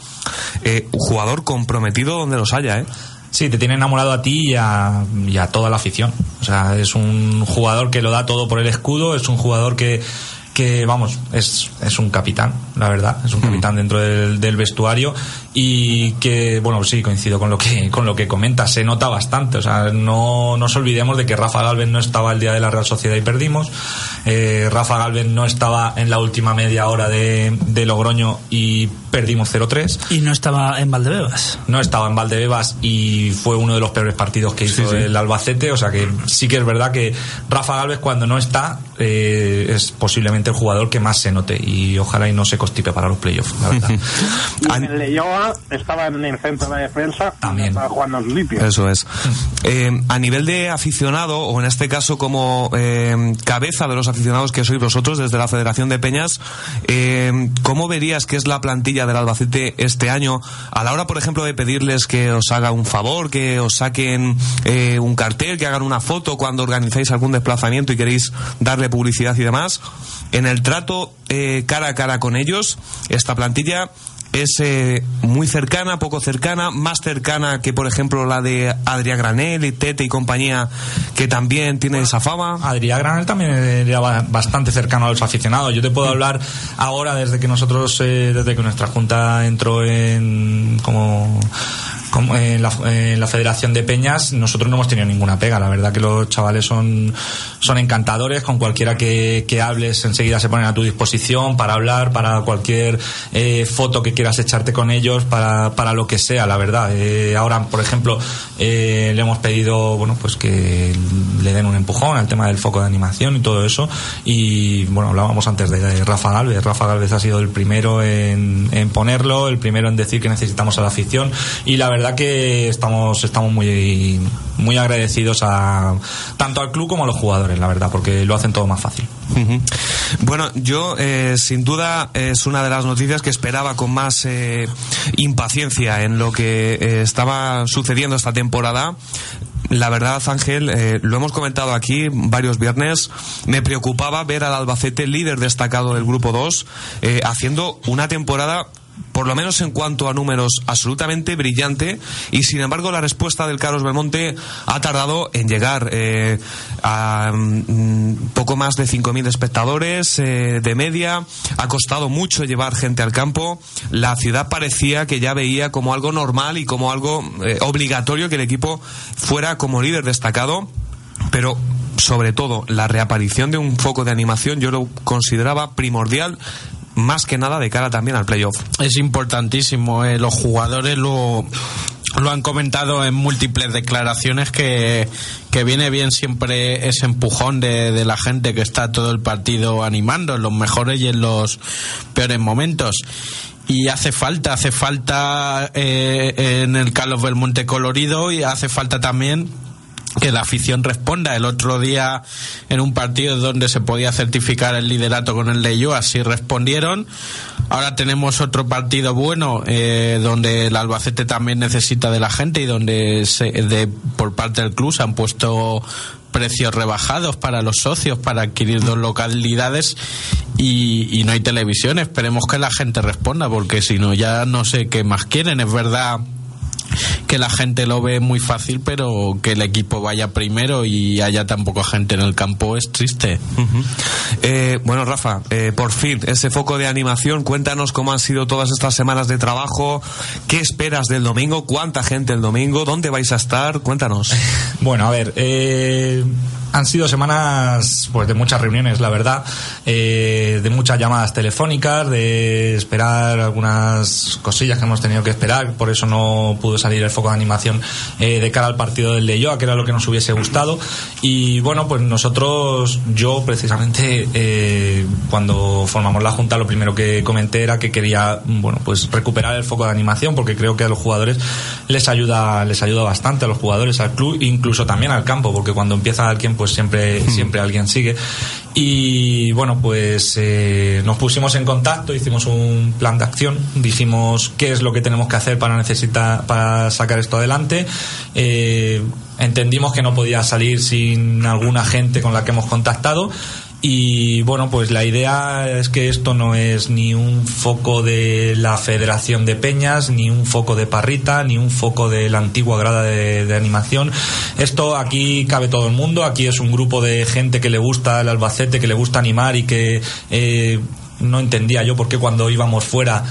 Eh, un jugador comprometido donde los haya, ¿eh? Sí, te tiene enamorado a ti y a, y a, toda la afición. O sea, es un jugador que lo da todo por el escudo, es un jugador que que vamos, es, es un capitán, la verdad, es un capitán dentro del, del, vestuario y que, bueno, sí, coincido con lo que, con lo que comenta, se nota bastante, o sea, no nos olvidemos de que Rafa Galvez no estaba el día de la Real Sociedad y perdimos, eh, Rafa Galvez no estaba en la última media hora de, de Logroño y perdimos 0-3. Y no estaba en Valdebebas. No estaba en Valdebebas y fue uno de los peores partidos que hizo el Albacete, o sea que sí que es verdad que Rafa Galvez cuando no está eh, es posiblemente el jugador que más se note y ojalá y no se constipe para los playoffs, la verdad. en estaba en el centro de defensa, también estaba jugando limpio. Eso es. Eh, a nivel de aficionado, o en este caso como eh, cabeza de los aficionados que sois vosotros desde la Federación de Peñas, eh, ¿cómo verías que es la plantilla del Albacete este año a la hora, por ejemplo, de pedirles que os haga un favor, que os saquen eh, un cartel, que hagan una foto cuando organizáis algún desplazamiento y queréis darle publicidad y demás? En el trato eh, cara a cara con ellos, esta plantilla es eh, muy cercana, poco cercana, más cercana que por ejemplo la de Adrián Granel y Tete y compañía, que también tiene esa fama. Adrián Granel también era bastante cercano a los aficionados. Yo te puedo hablar ahora desde que nosotros, eh, desde que nuestra junta entró en como en, la, en, la, Federación de Peñas nosotros no hemos tenido ninguna pega. La verdad que los chavales son, son encantadores. Con cualquiera que, que hables enseguida se ponen a tu disposición para hablar, para cualquier eh, foto que quieras echarte con ellos, para, para lo que sea, la verdad. Eh, ahora, por ejemplo, eh, le hemos pedido bueno pues que le den un empujón al tema del foco de animación y todo eso. Y bueno, hablábamos antes de Rafa Galvez. Rafa Galvez ha sido el primero en, en ponerlo, el primero en decir que necesitamos a la afición. Y la verdad verdad que estamos, estamos muy, muy agradecidos a tanto al club como a los jugadores, la verdad, porque lo hacen todo más fácil. Bueno, yo eh, sin duda es una de las noticias que esperaba con más eh, impaciencia en lo que eh, estaba sucediendo esta temporada. La verdad, Ángel, eh, lo hemos comentado aquí varios viernes, me preocupaba ver al Albacete líder destacado del grupo 2 eh, haciendo una temporada por lo menos en cuanto a números, absolutamente brillante. Y sin embargo la respuesta del Carlos Belmonte ha tardado en llegar eh, a mm, poco más de 5.000 espectadores eh, de media, ha costado mucho llevar gente al campo, la ciudad parecía que ya veía como algo normal y como algo eh, obligatorio que el equipo fuera como líder destacado, pero sobre todo la reaparición de un foco de animación yo lo consideraba primordial más que nada de cara también al playoff. Es importantísimo. Eh, los jugadores lo, lo han comentado en múltiples declaraciones que, que viene bien siempre ese empujón de, de, la gente que está todo el partido animando en los mejores y en los peores momentos. Y hace falta, hace falta eh, en el Carlos Belmonte colorido y hace falta también que la afición responda. El otro día, en un partido donde se podía certificar el liderato con el de así respondieron. Ahora tenemos otro partido bueno, eh, donde el Albacete también necesita de la gente y donde se, de, por parte del club se han puesto precios rebajados para los socios para adquirir dos localidades y, y no hay televisión. Esperemos que la gente responda porque si no ya no sé qué más quieren. Es verdad que la gente lo ve muy fácil, pero que el equipo vaya primero y haya tan poca gente en el campo es triste. eh, bueno, Rafa, eh, por fin, ese foco de animación, cuéntanos cómo han sido todas estas semanas de trabajo, qué esperas del domingo, cuánta gente el domingo, dónde vais a estar, cuéntanos. Bueno, a ver, eh, han sido semanas pues de muchas reuniones, la verdad, eh, de muchas llamadas telefónicas, de esperar algunas cosillas que hemos tenido que esperar, por eso no pudo salir el foco de animación eh, de cara al partido del de Yoa, que era lo que nos hubiese gustado. Y bueno, pues nosotros, yo precisamente, eh, cuando formamos la junta, lo primero que comenté era que quería, bueno, pues recuperar el foco de animación, porque creo que a los jugadores les ayuda, les ayuda bastante, a los jugadores, al club, incluso también al campo, porque cuando empieza alguien pues siempre, siempre alguien sigue. Y bueno, pues eh, nos pusimos en contacto, hicimos un plan de acción, dijimos qué es lo que tenemos que hacer para necesitar, para sacar esto adelante. Eh, entendimos que no podía salir sin alguna gente con la que hemos contactado y bueno, pues la idea es que esto no es ni un foco de la Federación de Peñas, ni un foco de Parrita, ni un foco de la antigua grada de, animación. Esto aquí cabe todo el mundo, aquí es un grupo de gente que le gusta el Albacete, que le gusta animar y que eh, no entendía yo por qué cuando íbamos fuera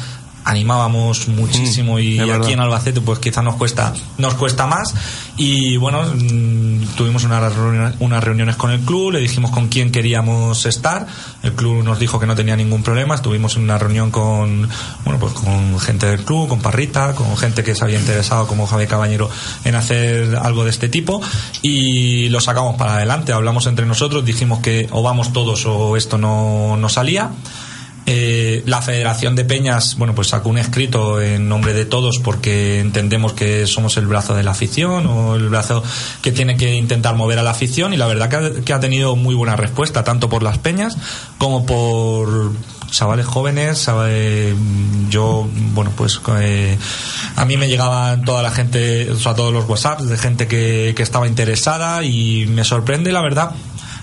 animábamos muchísimo mm, y aquí en Albacete pues quizá nos cuesta nos cuesta más. Y bueno mm, tuvimos unas reuniones, unas reuniones con el club le dijimos con quién queríamos estar. El club nos dijo que no tenía ningún problema. Estuvimos en una reunión con bueno pues con gente del club con Parrita con gente que se había interesado como Javier Cabañero en hacer algo de este tipo. Y lo sacamos para adelante. Hablamos entre nosotros dijimos que o vamos todos o esto no, no salía eh, la Federación de Peñas, bueno, pues sacó un escrito en nombre de todos porque entendemos que somos el brazo de la afición o el brazo que tiene que intentar mover a la afición y la verdad que ha, tenido muy buena respuesta, tanto por las peñas como por chavales jóvenes, yo, bueno, pues eh, a mí me llegaban toda la gente, o sea, todos los WhatsApps de gente que, que estaba interesada y me sorprende, la verdad,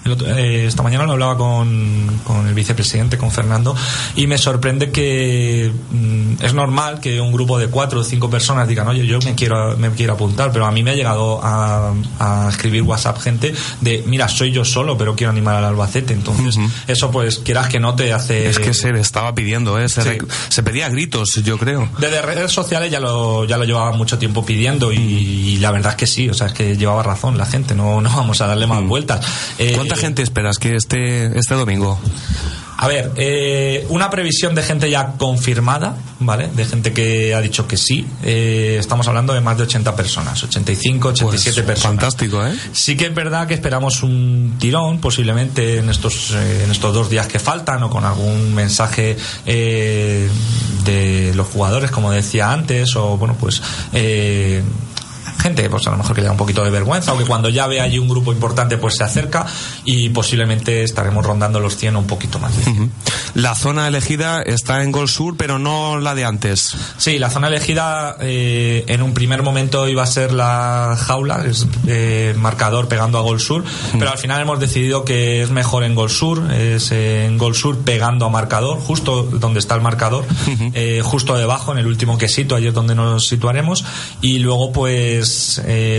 eh, esta mañana lo hablaba con, con, el vicepresidente, con Fernando, y me sorprende que mm, es normal que un grupo de cuatro o cinco personas digan, oye, yo me quiero, me quiero apuntar, pero a mí me ha llegado a, a escribir WhatsApp gente de, mira, soy yo solo, pero quiero animar al Albacete. Entonces, eso pues quieras que no te hace... Es que se le estaba pidiendo, ¿eh? se, se, pedía gritos, yo creo. Desde redes sociales ya lo, ya lo llevaba mucho tiempo pidiendo y, la verdad es que sí, o sea, es que llevaba razón la gente, no, no vamos a darle más vueltas. Eh, gente esperas que esté este domingo? A ver, eh, una previsión de gente ya confirmada, ¿vale? De gente que ha dicho que sí. Eh, estamos hablando de más de 80 personas, 85, 87 pues, personas. Fantástico, ¿eh? Sí que es verdad que esperamos un tirón, posiblemente en estos, eh, en estos dos días que faltan, o con algún mensaje de los jugadores, como decía antes, o bueno, pues gente pues a lo mejor que le da un poquito de vergüenza o que cuando ya ve allí un grupo importante pues se acerca y posiblemente estaremos rondando los 100 un poquito más. La zona elegida está en Gol Sur, pero no la de antes. Sí, la zona elegida eh, en un primer momento iba a ser la jaula, es eh, marcador pegando a Gol Sur, pero al final hemos decidido que es mejor en Gol Sur, es en Gol Sur pegando a marcador, justo donde está el marcador, eh, justo debajo, en el último quesito, ahí es donde nos situaremos. Y luego, pues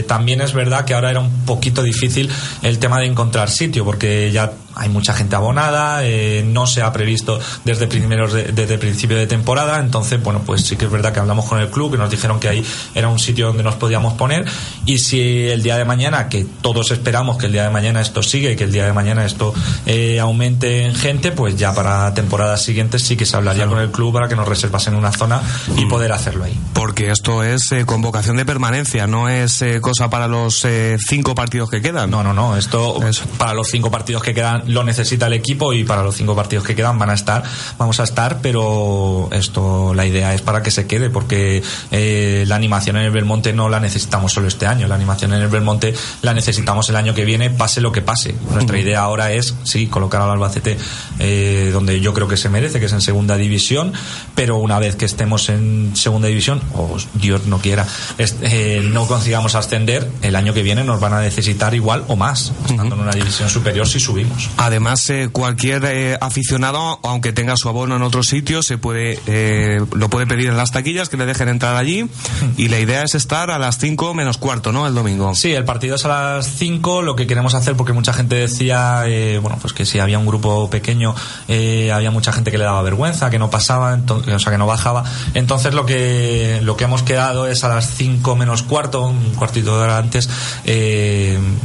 también es verdad que ahora era un poquito difícil el tema de encontrar sitio, porque ya hay mucha gente abonada, eh, no se ha previsto desde primeros desde el principio de temporada, entonces bueno pues sí que es verdad que hablamos con el club que nos dijeron que ahí era un sitio donde nos podíamos poner y si el día de mañana que todos esperamos que el día de mañana esto sigue y que el día de mañana esto eh, aumente en gente, pues ya para temporadas siguientes sí que se hablaría con el club para que nos reservasen una zona y mm. poder hacerlo ahí. Porque esto es eh, convocación de permanencia, no es cosa para los cinco partidos que quedan. No, no, no, esto para los cinco partidos que quedan lo necesita el equipo y para los cinco partidos que quedan van a estar, vamos a estar, pero esto la idea es para que se quede porque eh, la animación en el Belmonte no la necesitamos solo este año, la animación en el Belmonte la necesitamos el año que viene, pase lo que pase. Nuestra idea ahora es, sí, colocar al Albacete eh, donde yo creo que se merece, que es en segunda división, pero una vez que estemos en segunda división, o Dios no quiera, eh, no consigamos ascender, el año que viene nos van a necesitar igual o más, estando en una división superior si subimos. Además, eh, cualquier eh, aficionado, aunque tenga su abono en otro sitio, se puede eh, lo puede pedir en las taquillas que le dejen entrar allí. Y la idea es estar a las 5 menos cuarto, ¿no? El domingo. Sí, el partido es a las 5. Lo que queremos hacer, porque mucha gente decía, bueno, pues que si había un grupo pequeño, había mucha gente que le daba vergüenza, que no pasaba, entonces, o sea, que no bajaba. Entonces, lo que lo que hemos quedado es a las 5 menos cuarto, un cuartito de hora antes,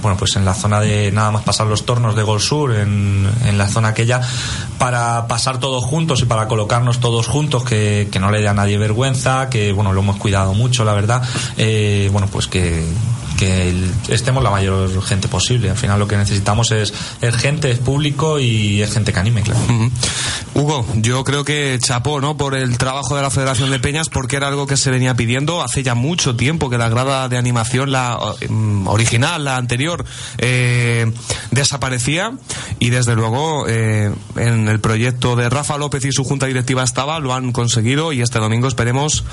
bueno, pues en la zona de nada más pasar los tornos de Gol Sur en, la zona aquella para pasar todos juntos y para colocarnos todos juntos, que, no le dé a nadie vergüenza, que bueno, lo hemos cuidado mucho, la verdad. Eh, bueno, pues que, que estemos la mayor gente posible. Al final lo que necesitamos es, gente, es público y es gente que anime, claro. Hugo, yo creo que chapó, ¿no? Por el trabajo de la Federación de Peñas, porque era algo que se venía pidiendo hace ya mucho tiempo, que la grada de animación, la mm, original, la anterior, eh, desaparecía y desde luego eh, en el proyecto de Rafa López y su junta directiva estaba, lo han conseguido y este domingo esperemos,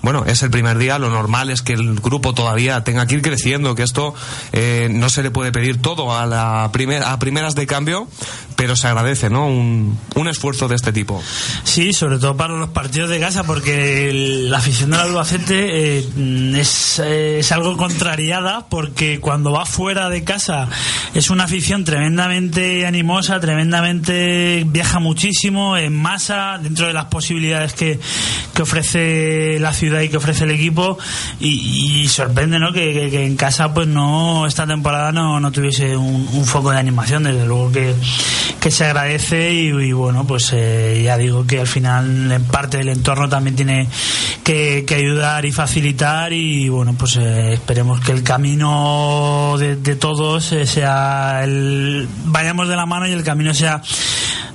bueno, es el primer día, lo normal es que el grupo todavía tenga que ir creciendo que esto eh, no se le puede pedir todo a, la a primeras de cambio, pero se agradece, ¿no? Un, esfuerzo de este tipo. Sí, sobre todo para los partidos de casa, porque la afición del Albacete eh, es, es algo contrariada, porque cuando va fuera de casa es una afición tremendamente animosa, tremendamente viaja muchísimo en masa, dentro de las posibilidades que, que ofrece la ciudad y que ofrece el equipo, y, sorprende, ¿no? Que, que en casa casa pues no esta temporada no, no tuviese un, foco de animación desde luego que, que se agradece y, bueno pues eh, ya digo que al final en parte del entorno también tiene que, ayudar y facilitar y bueno pues eh, esperemos que el camino de, todos eh, sea el vayamos de la mano y el camino sea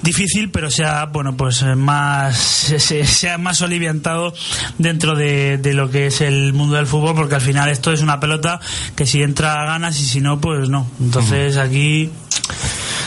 difícil pero sea bueno pues más sea más oliviantado dentro de, de lo que es el mundo del fútbol porque al final esto es una pelota que si entra ganas y si no, pues no. Entonces aquí...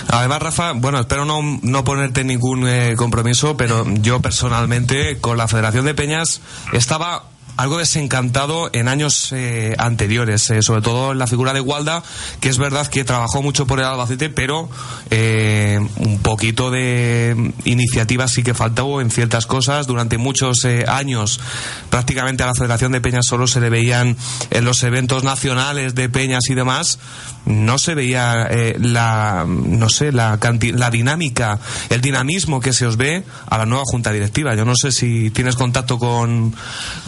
Además, Rafa, bueno, espero no, no ponerte ningún eh, compromiso, pero yo personalmente con la Federación de Peñas estaba algo desencantado en años eh, anteriores, eh, sobre todo en la figura de Walda, que es verdad que trabajó mucho por el Albacete, pero eh, un poquito de iniciativa sí que faltó en ciertas cosas. Durante muchos años, prácticamente a la Federación de Peñas solo se le veían en los eventos nacionales de Peñas y demás, no se veía la, no sé, la, la dinámica, el dinamismo que se os ve a la nueva junta directiva. Yo no sé si tienes contacto con,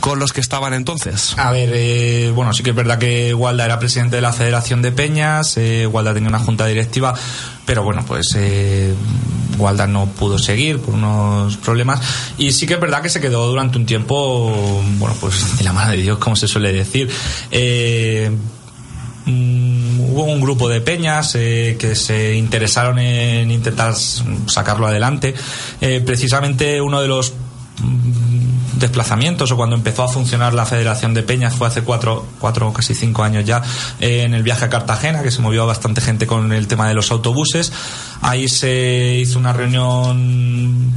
con los que estaban entonces? A ver, eh, bueno, sí que es verdad que Walda era presidente de la Federación de Peñas, eh, Walda tenía una junta directiva, pero bueno, pues eh, Walda no pudo seguir por unos problemas y sí que es verdad que se quedó durante un tiempo, bueno, pues de la mano de Dios, como se suele decir. Mm, hubo un grupo de peñas que se interesaron en intentar sacarlo adelante. precisamente uno de los desplazamientos o cuando empezó a funcionar la Federación de Peñas fue hace cuatro, cuatro casi cinco años ya eh, en el viaje a Cartagena que se movió bastante gente con el tema de los autobuses ahí se hizo una reunión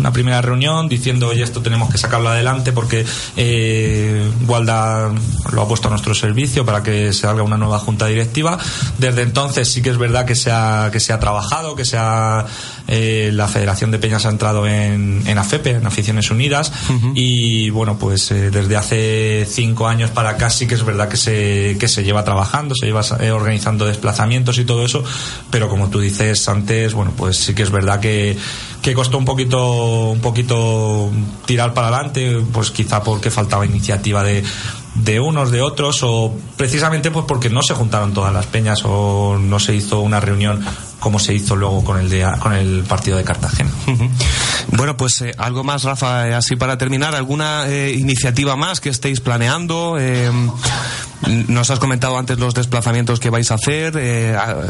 una primera reunión diciendo, oye, esto tenemos que sacarlo adelante porque eh, Gualda lo ha puesto a nuestro servicio para que se haga una nueva junta directiva. Desde entonces sí que es verdad que se ha, que se ha trabajado, que se ha, eh, la Federación de Peñas ha entrado en, en AFEPE, en Aficiones Unidas, y bueno, pues eh, desde hace cinco años para acá sí que es verdad que se, que se lleva trabajando, se lleva eh, organizando desplazamientos y todo eso, pero como tú dices antes, bueno, pues sí que es verdad que que costó un poquito un poquito tirar para adelante pues quizá porque faltaba iniciativa de, de unos de otros o precisamente pues porque no se juntaron todas las peñas o no se hizo una reunión como se hizo luego con el de, con el partido de Cartagena. Bueno, pues eh, algo más, Rafa, eh, así para terminar, ¿alguna eh, iniciativa más que estéis planeando? nos has comentado antes los desplazamientos que vais a hacer,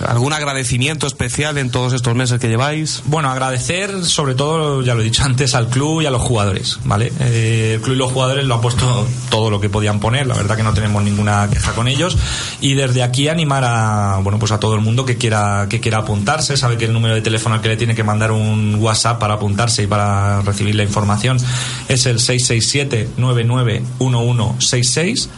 ¿algún agradecimiento especial en todos estos meses que lleváis? Bueno, agradecer sobre todo, ya lo he dicho antes, al club y a los jugadores, ¿vale? el club y los jugadores lo han puesto todo lo que podían poner, la verdad que no tenemos ninguna queja con ellos y desde aquí animar a, bueno, pues a todo el mundo que quiera, que quiera apuntar sabe que el número de teléfono al que le tiene que mandar un WhatsApp para apuntarse y para recibir la información es el 667-991166.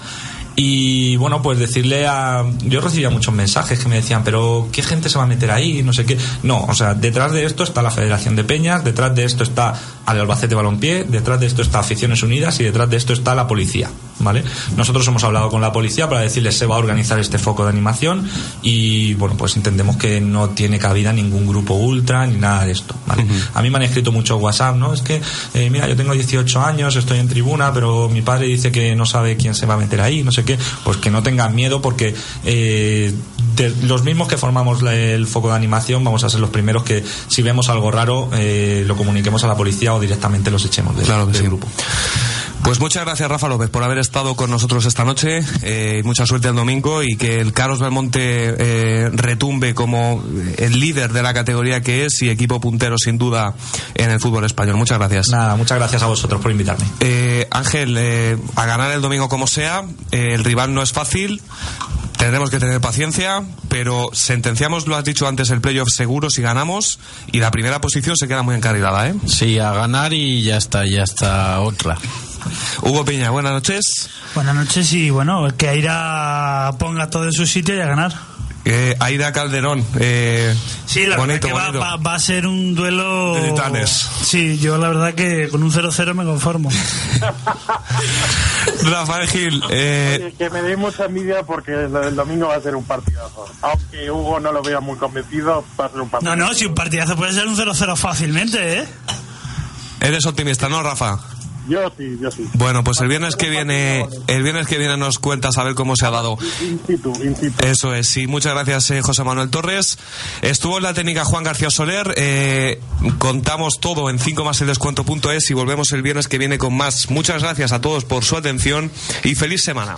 Y bueno, pues decirle a. Yo recibía muchos mensajes que me decían, pero ¿qué gente se va a meter ahí? No sé qué. No, o sea, detrás de esto está la Federación de Peñas, detrás de esto está al Albacete Balompié, detrás de esto está Aficiones Unidas y detrás de esto está la policía. ¿vale? Nosotros hemos hablado con la policía para decirles se va a organizar este foco de animación y bueno, pues entendemos que no tiene cabida ningún grupo ultra ni nada de esto, ¿vale? A mí me han escrito mucho WhatsApp, ¿no? Es que, eh, mira, yo tengo 18 años, estoy en tribuna, pero mi padre dice que no sabe quién se va a meter ahí, no sé qué, pues que no tengan miedo porque eh, los mismos que formamos el foco de animación vamos a ser los primeros que si vemos algo raro eh, lo comuniquemos a la policía o directamente los echemos del, claro del grupo. Pues muchas gracias Rafa López por haber estado con nosotros esta noche. Eh, mucha suerte el domingo y que el Carlos Belmonte eh, retumbe como el líder de la categoría que es y equipo puntero sin duda en el fútbol español. Muchas gracias. Nada, muchas gracias a vosotros por invitarme. Eh, Ángel, eh, a ganar el domingo como sea. Eh, el rival no es fácil. Tendremos que tener paciencia, pero sentenciamos, lo has dicho antes, el playoff seguro si ganamos y la primera posición se queda muy encarrilada, ¿eh? Sí, a ganar y ya está, ya está otra. Hugo Piña, buenas noches. Buenas noches y bueno, que Aira ponga todo en su sitio y a ganar. Eh, Aida Calderón. Eh, sí, la bonito, verdad que va, va- va a ser un duelo. De titanes. Sí, yo la verdad que con un 0-0 me conformo. Rafael Gil, eh, Oye, que me dé mucha envidia porque el, el domingo va a ser un partidazo. Aunque Hugo no lo vea muy convencido, va a ser un partidazo. No, no, si un partidazo puede ser un 0-0 fácilmente, ¿eh? eres optimista, ¿no, Rafa? Yo sí, yo sí. Bueno, pues el viernes que viene, el viernes que viene nos cuentas a ver cómo se ha dado. In situ, in situ. Eso es, sí. Muchas gracias, eh, José Manuel Torres. Estuvo en la técnica Juan García Soler. Eh, contamos todo en 5 más el descuento.es y volvemos el viernes que viene con más. Muchas gracias a todos por su atención y feliz semana.